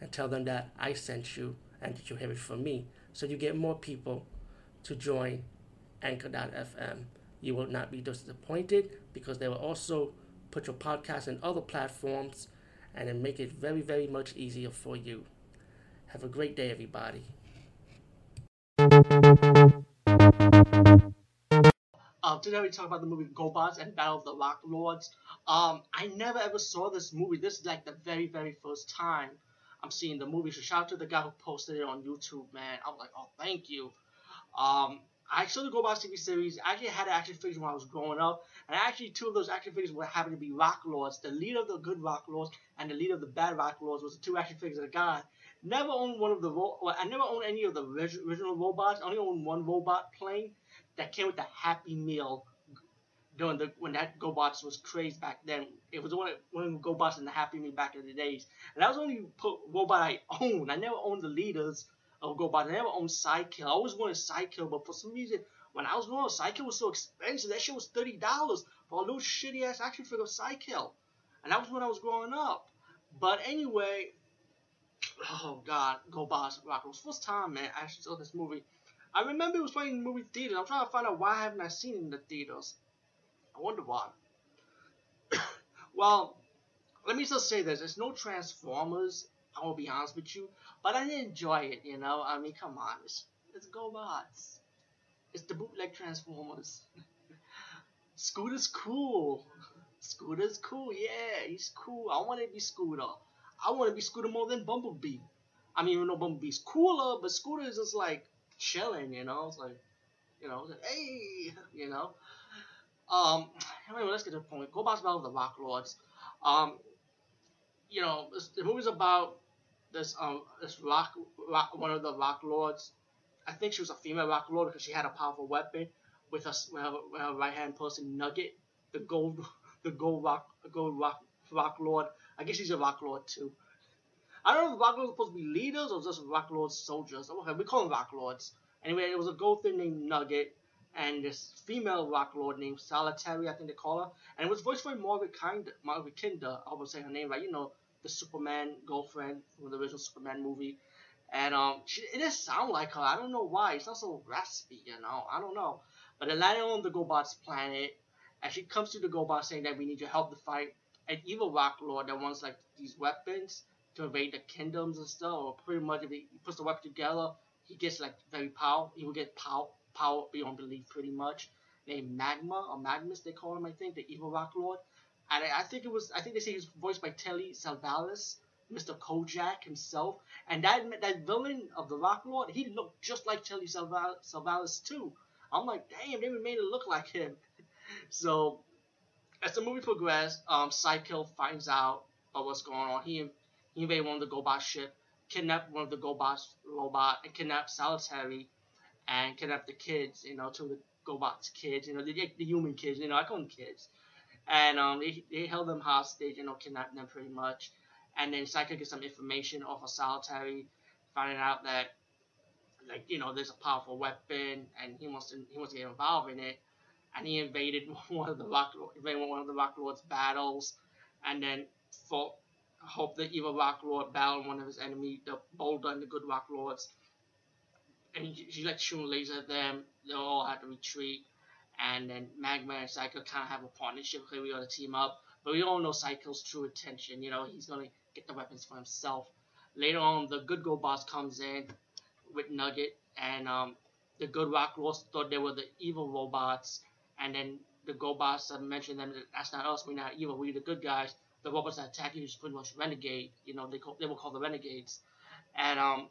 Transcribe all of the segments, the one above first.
and tell them that I sent you and that you have it from me. So you get more people to join Anchor.fm. You will not be disappointed because they will also put your podcast in other platforms and then make it very, very much easier for you. Have a great day, everybody. Um, today we talk about the movie GoBots and Battle of the Rock Lords. Um, I never ever saw this movie. This is like the very, very first time I'm seeing the movie. So shout out to the guy who posted it on YouTube, man. I was like, oh, thank you. Um, I actually go GoBots TV series. I actually had action figures when I was growing up, and actually two of those action figures were happened to be Rock Lords. The leader of the good Rock Lords and the leader of the bad Rock Lords was the two action figures that I got. Never owned one of the well, I never owned any of the original robots. I only owned one robot plane that came with the Happy Meal during the when that GoBots was crazy back then. It was one of one of the GoBots in the Happy Meal back in the days. And that was only put robot I owned. I never owned the leaders of GoBots. I never owned Cy-Kill. I always wanted Cy-Kill, but for some reason when I was growing up, Cy-Kill was so expensive. That shit was thirty dollars for a little shitty ass action figure of Cy-Kill. And that was when I was growing up. But anyway, oh god, GoBots Rock first time man I actually saw this movie. I remember it was playing in the movie theaters. I'm trying to find out why I haven't I seen it in the theaters. I wonder why. well, let me just say this: there's no Transformers. I will be honest with you, but I did enjoy it. You know, I mean, come on, it's it's GoBots. It's the bootleg Transformers. Scooter's cool. Scooter's cool. Yeah, he's cool. I want to be Scooter. I want to be Scooter more than Bumblebee. I mean, even though Bumblebee's cooler, but Scooter is just like chilling. You know, it's like, you know, like, hey, you know. Um, anyway, let's get to the point. GoBots Battle of the Rock Lords. Um, you know, the movie's about this um this rock, rock one of the Rock Lords. I think she was a female Rock Lord because she had a powerful weapon with her, with her, with her right hand person Nuggit, the gold the gold rock gold rock rock lord. I guess she's a rock lord too. I don't know if rock lords are supposed to be leaders or just rock lords soldiers. Okay, we call them rock lords. Anyway, it was a gold thing named Nuggit and this female rock lord named Solitary, I think they call her, and it was voiced by Margaret Kinder, Margaret Kinder. I was saying her name right. You know, the Superman girlfriend from the original Superman movie, and um, she, it does sound like her. I don't know why. It's not so raspy, you know. I don't know. But they landed on the GoBots planet, and she comes to the GoBots saying that we need your help to fight an evil rock lord that wants like these weapons to invade the kingdoms and stuff. Or pretty much if he puts the weapon together, he gets like very power. He will get power power beyond belief, pretty much. Named Magma or Magnus, they call him, I think, the evil rock lord. And I, I think it was, I think they say he was voiced by Telly Savalas, Mr. Kojak himself. And that that villain of the Rock Lord, he looked just like Telly Savalas too. I'm like, damn, they made it look like him. so, as the movie progressed, um, Cy-Kill finds out about what's going on. He he invaded one of the GoBot ship, kidnapped one of the GoBots robot, and kidnapped Solitary and kidnap the kids, you know, to the GoBots kids, you know, the, the human kids, you know, I call them kids. And um, they, they held them hostage, you know, kidnapped them pretty much. And then Psycho gets some information off of Solitary, finding out that, like, you know, there's a powerful weapon, and he wants to he wants to get involved in it. And he invaded one of the Rock invaded one of the Rock Lord's battles, and then fought. Hope the evil Rock Lord battled one of his enemies, the Boulder and the good Rock Lords and she likes shooting lasers at them. They all have to retreat. And then Magma and Psycho kind of have a partnership because we got to team up. But we all know Psycho's true intention. You know, he's going to get the weapons for himself. Later on, the good GoBots comes in with Nuggit. And um, the good Rock Lords thought they were the evil robots. And then the GoBots mentioned them that that's not us. We're not evil. We're the good guys. The robots that attack you is pretty much renegade. You know, they call, they were called the renegades. And um,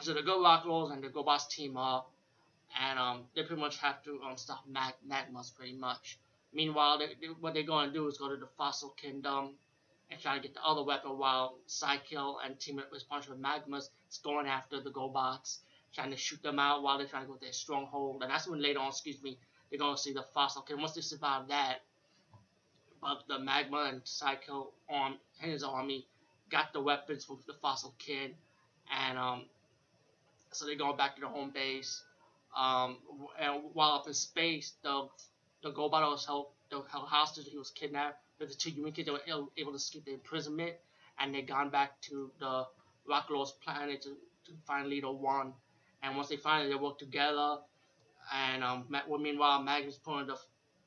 so the Go Rock Lords and the GoBots team up, and um, they pretty much have to um, stop Mag- Magmas pretty much. Meanwhile, they, they, what they're going to do is go to the Fossil Kingdom and try to get the other weapon while Cy-Kill and Team Response with Magmas is going after the GoBots, trying to shoot them out while they're trying to go to their stronghold. And that's when later on, excuse me, they're going to see the fossil Kingdom. Once they survive that, but the Magma and Psycho on his army got the weapons from the fossil kid, and um, so they're going back to their home base. Um, and while up in space, the the was held, the held hostage. He was kidnapped. But the two human kids they were able, to escape the imprisonment, and they gone back to the Rocklord's planet to, to find Leader One. And once they find it, they work together. And um, well, meanwhile, Magnus pulling the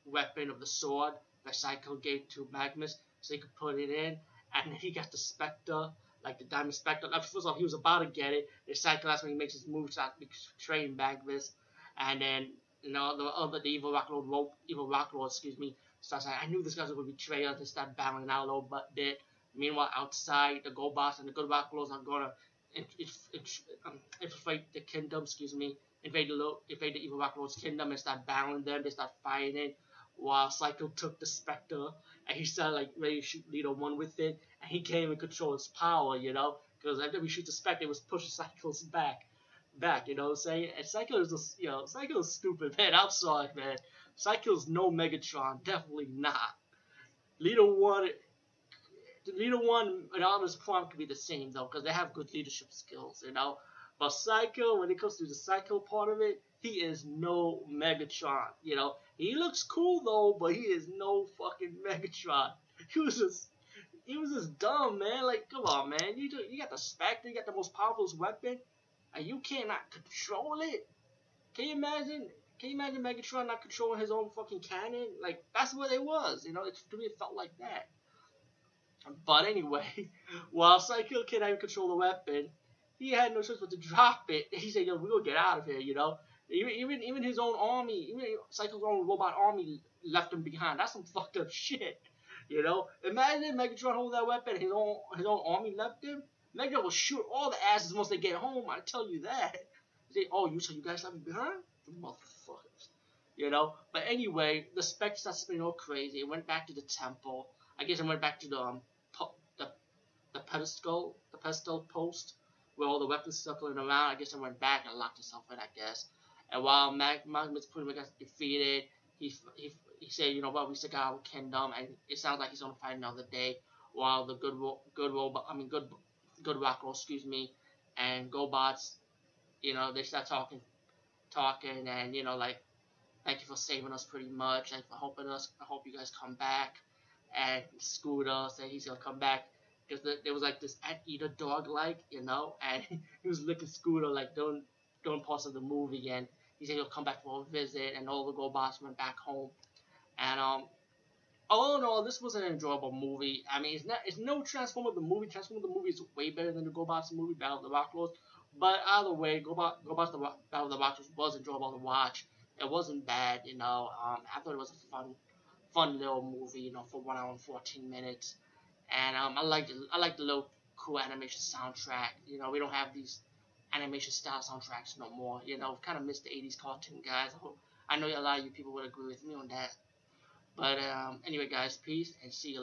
weapon of the sword that Psycho gave to Magnus, so he could put it in. And he got the Spectre, like the Diamond Spectre. First off, he was about to get it. The that's when he makes his move, to betraying Magnus. And then, you know, the other, the evil Rock Lord, evil Rock Lord, excuse me, starts like, I knew this guy to betray us. They start battling out a little bit. Meanwhile, outside, the GoBots and the good Rock Lords are to um, infiltrate the kingdom, excuse me, invade the, invade the evil Rock Lord's kingdom and start battling them. They start fighting while Psycho took the Spectre and he started like ready to shoot Leader One with it, and he can't even control his power, you know, because after we shoot the Spectre, it was pushing Psycho's back, back, you know what I'm saying? And is just, you know, Psycho's stupid, man. I'm sorry, man. Psycho's no Megatron, definitely not. Leader One, Leader One and Optimus Prime could be the same though, because they have good leadership skills, you know. But Psycho, when it comes to the Psycho part of it, he is no Megatron. You know, he looks cool though, but he is no fucking Megatron. He was just, he was just dumb, man. Like, come on, man. You you got the Spectre, you got the most powerful weapon, and you cannot control it. Can you imagine? Can you imagine Megatron not controlling his own fucking cannon? Like, that's what it was. You know, it, to me, it felt like that. But anyway, while Psycho can't even control the weapon, he had no choice but to drop it. He said, "Yo, we gonna get out of here," you know. Even even even his own army, even Psycho's own robot army left him behind. That's some fucked up shit. You know, imagine Megatron hold that weapon, his own his own army left him. Megatron will shoot all the asses once they get home. I tell you that. Say, oh, you so you guys left me behind, motherfuckers. You know. But anyway, the Spectre started spinning all crazy. It went back to the temple. I guess it went back to the um, the the pedestal, the pedestal post where all the weapons circling around. I guess I went back and locked itself in. I guess. And while Mag- Magnus pretty much got defeated, he, he, he said, you know what, we got our kingdom, and it sounds like he's gonna fight another day. While the good good robot, I mean good good Rocko, excuse me, and GoBots, you know, they start talking, talking, and you know, like, thank you for saving us pretty much, and for helping us. I hope you guys come back. And Scooter said he's gonna come back because there was like this anteater dog like, you know, and he was licking Scooter like during parts of the movie, and he said he'll come back for a visit, and all the GoBots went back home. And um, all in all, this was an enjoyable movie. I mean, it's not it's no Transformer the movie. Transformer the movie is way better than the GoBots movie, Battle of the Rock Lords. But either way, GoBots, GoBots the Battle of the Rock Lords was enjoyable to watch. It wasn't bad, you know. Um, I thought it was a fun, fun little movie, you know, for one hour and fourteen minutes. And um, I like the I like the little cool animation soundtrack. You know, we don't have these animation style soundtracks no more. You know, kind of missed the 80s cartoon guys. I know a lot of you people would agree with me on that. But um, anyway, guys, peace and see you later.